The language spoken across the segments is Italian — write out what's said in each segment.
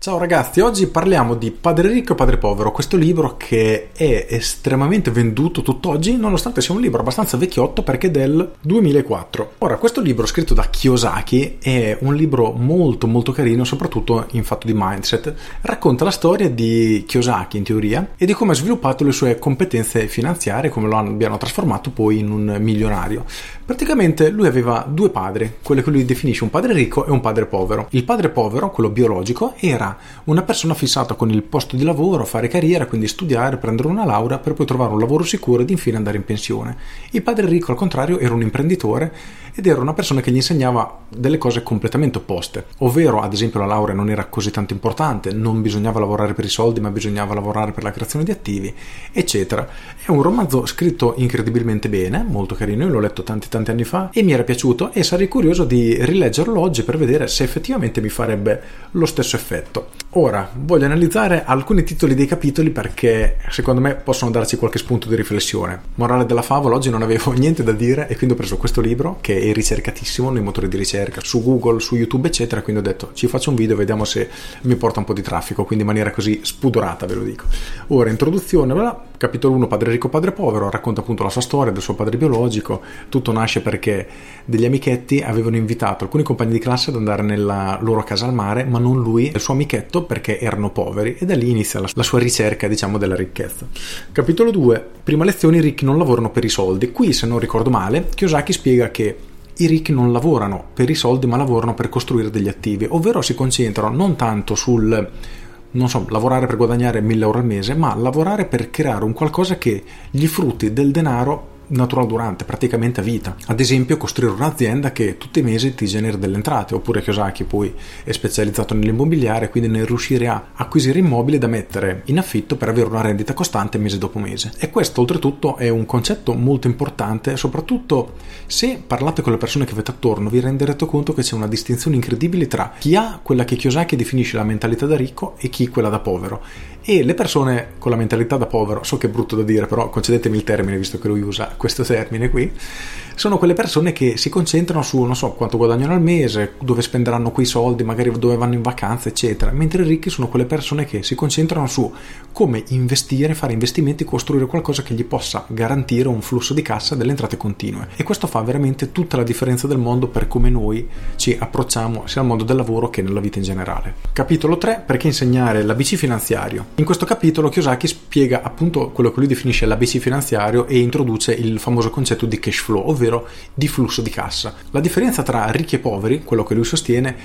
Ciao ragazzi, oggi parliamo di Padre ricco e Padre povero, questo libro che è estremamente venduto tutt'oggi, nonostante sia un libro abbastanza vecchiotto perché è del 2004. Ora, questo libro scritto da Kiyosaki è un libro molto molto carino, soprattutto in fatto di mindset. Racconta la storia di Kiyosaki in teoria e di come ha sviluppato le sue competenze finanziarie, come lo abbiano trasformato poi in un milionario. Praticamente lui aveva due padri, quello che lui definisce un padre ricco e un padre povero. Il padre povero, quello biologico, era una persona fissata con il posto di lavoro, fare carriera, quindi studiare, prendere una laurea per poi trovare un lavoro sicuro ed infine andare in pensione. Il padre ricco, al contrario, era un imprenditore ed era una persona che gli insegnava delle cose completamente opposte, ovvero ad esempio la laurea non era così tanto importante, non bisognava lavorare per i soldi, ma bisognava lavorare per la creazione di attivi, eccetera. È un romanzo scritto incredibilmente bene, molto carino, io l'ho letto tanti tanti anni fa e mi era piaciuto e sarei curioso di rileggerlo oggi per vedere se effettivamente mi farebbe lo stesso effetto. Ora voglio analizzare alcuni titoli dei capitoli perché secondo me possono darci qualche spunto di riflessione. Morale della favola, oggi non avevo niente da dire e quindi ho preso questo libro che ricercatissimo nei motori di ricerca, su Google, su YouTube, eccetera. Quindi ho detto ci faccio un video e vediamo se mi porta un po' di traffico, quindi in maniera così spudorata ve lo dico. Ora, introduzione, voilà, capitolo 1, padre ricco, padre povero, racconta appunto la sua storia del suo padre biologico. Tutto nasce perché degli amichetti avevano invitato alcuni compagni di classe ad andare nella loro casa al mare, ma non lui e il suo amichetto perché erano poveri e da lì inizia la, sua ricerca diciamo della ricchezza. Capitolo 2. Prima lezione i ricchi non lavorano per i soldi. Qui se non ricordo male Kiyosaki spiega che i ricchi non lavorano per i soldi ma lavorano per costruire degli attivi, ovvero si concentrano non tanto sul non so, lavorare per guadagnare 1000 euro al mese, ma lavorare per creare un qualcosa che gli frutti del denaro natural durante, praticamente a vita. Ad esempio costruire un'azienda che tutti i mesi ti genera delle entrate, oppure Kiyosaki poi è specializzato nell'immobiliare, quindi nel riuscire a acquisire immobili da mettere in affitto per avere una rendita costante mese dopo mese. E questo oltretutto è un concetto molto importante, soprattutto se parlate con le persone che avete attorno vi renderete conto che c'è una distinzione incredibile tra chi ha quella che Kiyosaki definisce la mentalità da ricco e chi quella da povero. E le persone con la mentalità da povero, so che è brutto da dire, però concedetemi il termine visto che lui usa questo termine qui, sono quelle persone che si concentrano su, non so, quanto guadagnano al mese, dove spenderanno quei soldi, magari dove vanno in vacanza, eccetera. Mentre i ricchi sono quelle persone che si concentrano su come investire, fare investimenti, costruire qualcosa che gli possa garantire un flusso di cassa delle entrate continue. E questo fa veramente tutta la differenza del mondo per come noi ci approcciamo sia al mondo del lavoro che nella vita in generale. Capitolo 3, perché insegnare l'ABC finanziario. In questo capitolo Kiyosaki spiega appunto quello che lui definisce l'ABC finanziario e introduce il famoso concetto di cash flow, ovvero ovvero di flusso di cassa. La differenza tra ricchi e poveri, quello che lui sostiene,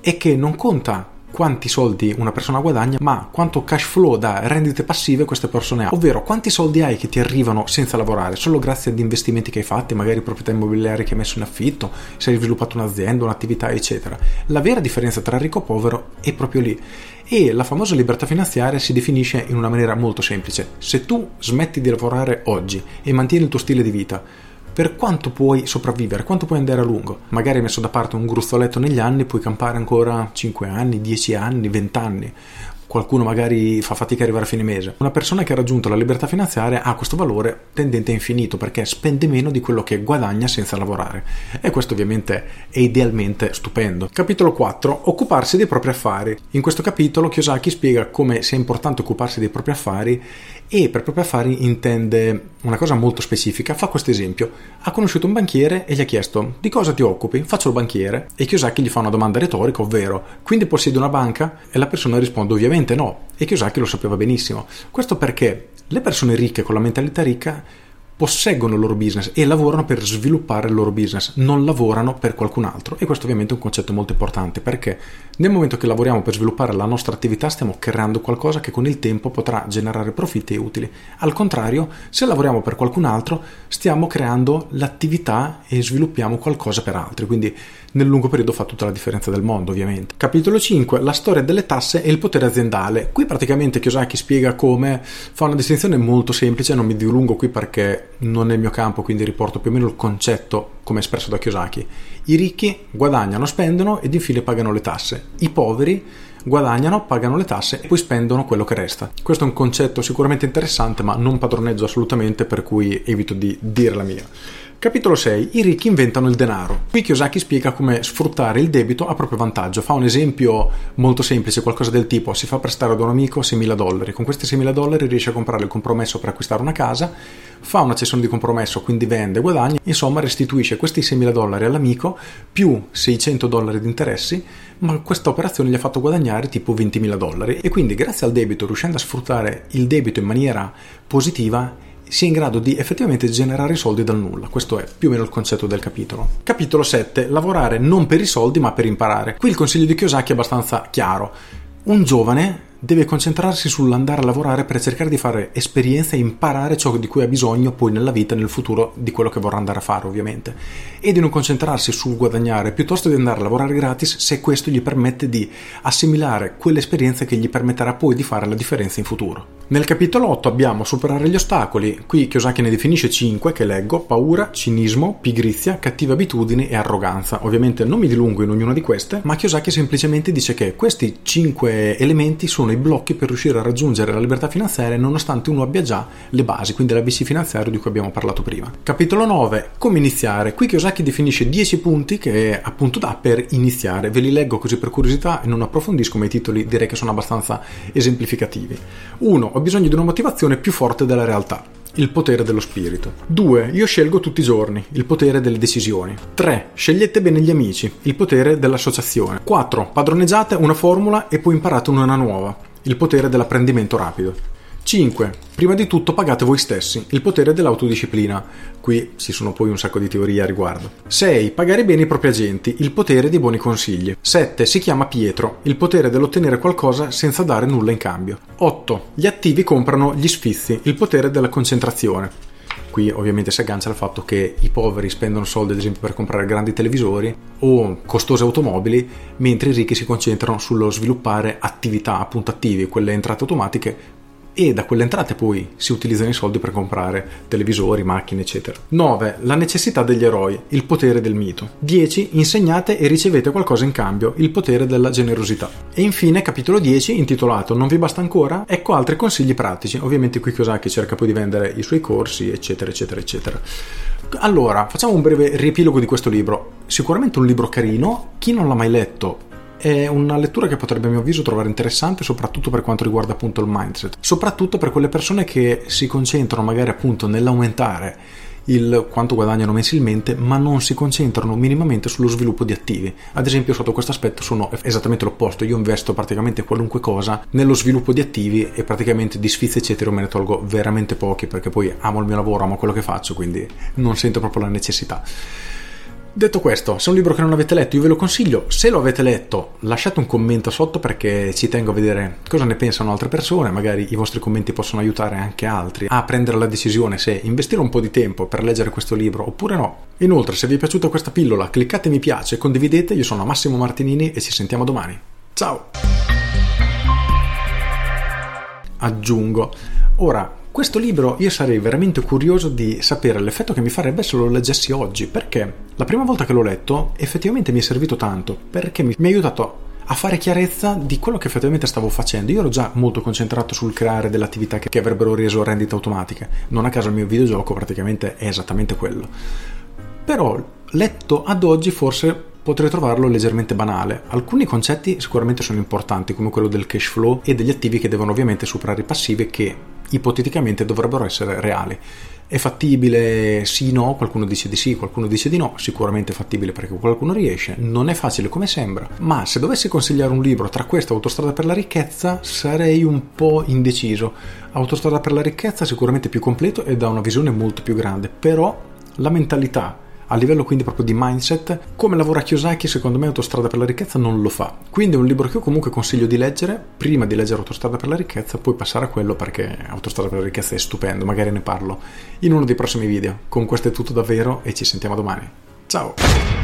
è che non conta quanti soldi una persona guadagna, ma quanto cash flow da rendite passive queste persone hanno, ovvero quanti soldi hai che ti arrivano senza lavorare, solo grazie ad investimenti che hai fatto, magari proprietà immobiliari che hai messo in affitto, se hai sviluppato un'azienda, un'attività, eccetera. La vera differenza tra ricco e povero è proprio lì. E la famosa libertà finanziaria si definisce in una maniera molto semplice. Se tu smetti di lavorare oggi e mantieni il tuo stile di vita, per quanto puoi sopravvivere, quanto puoi andare a lungo. Magari hai messo da parte un gruzzoletto negli anni, puoi campare ancora 5 anni, 10 anni, 20 anni qualcuno magari fa fatica a arrivare a fine mese. Una persona che ha raggiunto la libertà finanziaria ha questo valore tendente a infinito perché spende meno di quello che guadagna senza lavorare e questo ovviamente è idealmente stupendo. Capitolo 4. Occuparsi dei propri affari. In questo capitolo Kiyosaki spiega come sia importante occuparsi dei propri affari e per propri affari intende una cosa molto specifica. Fa questo esempio. Ha conosciuto un banchiere e gli ha chiesto di cosa ti occupi? Faccio il banchiere e Kiyosaki gli fa una domanda retorica, ovvero quindi possiedi una banca? E la persona risponde ovviamente Ovviamente no, e Kiyosaki lo sapeva benissimo. Questo perché le persone ricche con la mentalità ricca posseggono il loro business e lavorano per sviluppare il loro business, non lavorano per qualcun altro. E questo ovviamente è un concetto molto importante perché nel momento che lavoriamo per sviluppare la nostra attività stiamo creando qualcosa che con il tempo potrà generare profitti utili. Al contrario, se lavoriamo per qualcun altro stiamo creando l'attività e sviluppiamo qualcosa per altri. Quindi nel lungo periodo fa tutta la differenza del mondo, ovviamente. Capitolo 5, la storia delle tasse e il potere aziendale. Qui praticamente Kiyosaki spiega come fa una distinzione molto semplice, non mi dilungo qui perché non è il mio campo, quindi riporto più o meno il concetto come espresso da Kiyosaki. I ricchi guadagnano, spendono ed infine pagano le tasse. I poveri guadagnano, pagano le tasse e poi spendono quello che resta. Questo è un concetto sicuramente interessante, ma non padroneggio assolutamente, per cui evito di dire la mia. Capitolo 6. I ricchi inventano il denaro. Qui Kiyosaki spiega come sfruttare il debito a proprio vantaggio. Fa un esempio molto semplice, qualcosa del tipo si fa prestare ad un amico 6.000 dollari. Con questi 6.000 dollari riesce a comprare il compromesso per acquistare una casa, fa una cessione di compromesso, quindi vende, guadagna, insomma restituisce questi 6.000 dollari all'amico più 600 dollari di interessi, ma questa operazione gli ha fatto guadagnare tipo 20.000 dollari e quindi grazie al debito, riuscendo a sfruttare il debito in maniera positiva, sia in grado di effettivamente generare soldi dal nulla. Questo è più o meno il concetto del capitolo. Capitolo 7. Lavorare non per i soldi ma per imparare. Qui il consiglio di Kiyosaki è abbastanza chiaro. Un giovane deve concentrarsi sull'andare a lavorare per cercare di fare esperienza e imparare ciò di cui ha bisogno poi nella vita nel futuro di quello che vorrà andare a fare ovviamente e di non concentrarsi sul guadagnare piuttosto di andare a lavorare gratis se questo gli permette di assimilare quell'esperienza che gli permetterà poi di fare la differenza in futuro. Nel capitolo 8 abbiamo superare gli ostacoli, qui Kiyosaki ne definisce 5 che leggo, paura, cinismo, pigrizia, cattive abitudini e arroganza. Ovviamente non mi dilungo in ognuna di queste, ma Kiyosaki semplicemente dice che questi 5 elementi sono i blocchi per riuscire a raggiungere la libertà finanziaria nonostante uno abbia già le basi, quindi l'ABC finanziario di cui abbiamo parlato prima. Capitolo 9. Come iniziare? Qui Kiyosaki definisce 10 punti che appunto dà per iniziare. Ve li leggo così per curiosità e non approfondisco, ma i titoli direi che sono abbastanza esemplificativi. 1 ho bisogno di una motivazione più forte della realtà. Il potere dello spirito. 2. Io scelgo tutti i giorni. Il potere delle decisioni. 3. Scegliete bene gli amici. Il potere dell'associazione. 4. Padroneggiate una formula e poi imparate una nuova. Il potere dell'apprendimento rapido. 5. Prima di tutto pagate voi stessi, il potere dell'autodisciplina. Qui ci sono poi un sacco di teorie a riguardo. 6. Pagare bene i propri agenti, il potere dei buoni consigli. 7. Si chiama Pietro, il potere dell'ottenere qualcosa senza dare nulla in cambio. 8. Gli attivi comprano gli sfizi, il potere della concentrazione. Qui ovviamente si aggancia al fatto che i poveri spendono soldi ad esempio per comprare grandi televisori o costose automobili, mentre i ricchi si concentrano sullo sviluppare attività appunto attivi, quelle entrate automatiche e da quelle entrate poi si utilizzano i soldi per comprare televisori, macchine, eccetera. 9. La necessità degli eroi, il potere del mito. 10. Insegnate e ricevete qualcosa in cambio, il potere della generosità. E infine, capitolo 10, intitolato Non vi basta ancora? Ecco altri consigli pratici. Ovviamente qui Kiyosaki cerca poi di vendere i suoi corsi, eccetera, eccetera, eccetera. Allora, facciamo un breve riepilogo di questo libro. Sicuramente un libro carino, chi non l'ha mai letto è una lettura che potrebbe a mio avviso trovare interessante soprattutto per quanto riguarda appunto il mindset, soprattutto per quelle persone che si concentrano magari appunto nell'aumentare il quanto guadagnano mensilmente, ma non si concentrano minimamente sullo sviluppo di attivi. Ad esempio, sotto questo aspetto sono esattamente l'opposto. Io investo praticamente qualunque cosa nello sviluppo di attivi e praticamente di sfizi eccetera me ne tolgo veramente pochi perché poi amo il mio lavoro, amo quello che faccio, quindi non sento proprio la necessità. Detto questo, se è un libro che non avete letto, io ve lo consiglio. Se lo avete letto, lasciate un commento sotto perché ci tengo a vedere cosa ne pensano altre persone. Magari i vostri commenti possono aiutare anche altri a prendere la decisione se investire un po' di tempo per leggere questo libro oppure no. Inoltre, se vi è piaciuta questa pillola, cliccate mi piace, condividete. Io sono Massimo Martinini e ci sentiamo domani. Ciao! Aggiungo. Ora, questo libro io sarei veramente curioso di sapere l'effetto che mi farebbe se lo leggessi oggi, perché la prima volta che l'ho letto effettivamente mi è servito tanto, perché mi, mi ha aiutato a fare chiarezza di quello che effettivamente stavo facendo. Io ero già molto concentrato sul creare delle attività che, che avrebbero reso rendite automatiche. Non a caso il mio videogioco praticamente è esattamente quello. Però letto ad oggi forse potrei trovarlo leggermente banale. Alcuni concetti sicuramente sono importanti, come quello del cash flow e degli attivi che devono ovviamente superare i passivi che ipoteticamente dovrebbero essere reali. È fattibile sì no, qualcuno dice di sì, qualcuno dice di no, sicuramente è fattibile perché qualcuno riesce, non è facile come sembra, ma se dovessi consigliare un libro tra questo e Autostrada per la ricchezza sarei un po' indeciso. Autostrada per la ricchezza sicuramente più completo e dà una visione molto più grande, però la mentalità a livello quindi proprio di mindset, come lavora Kiyosaki secondo me Autostrada per la ricchezza non lo fa. Quindi è un libro che io comunque consiglio di leggere, prima di leggere Autostrada per la ricchezza, poi passare a quello perché Autostrada per la ricchezza è stupendo, magari ne parlo in uno dei prossimi video. Con questo è tutto davvero e ci sentiamo domani. Ciao!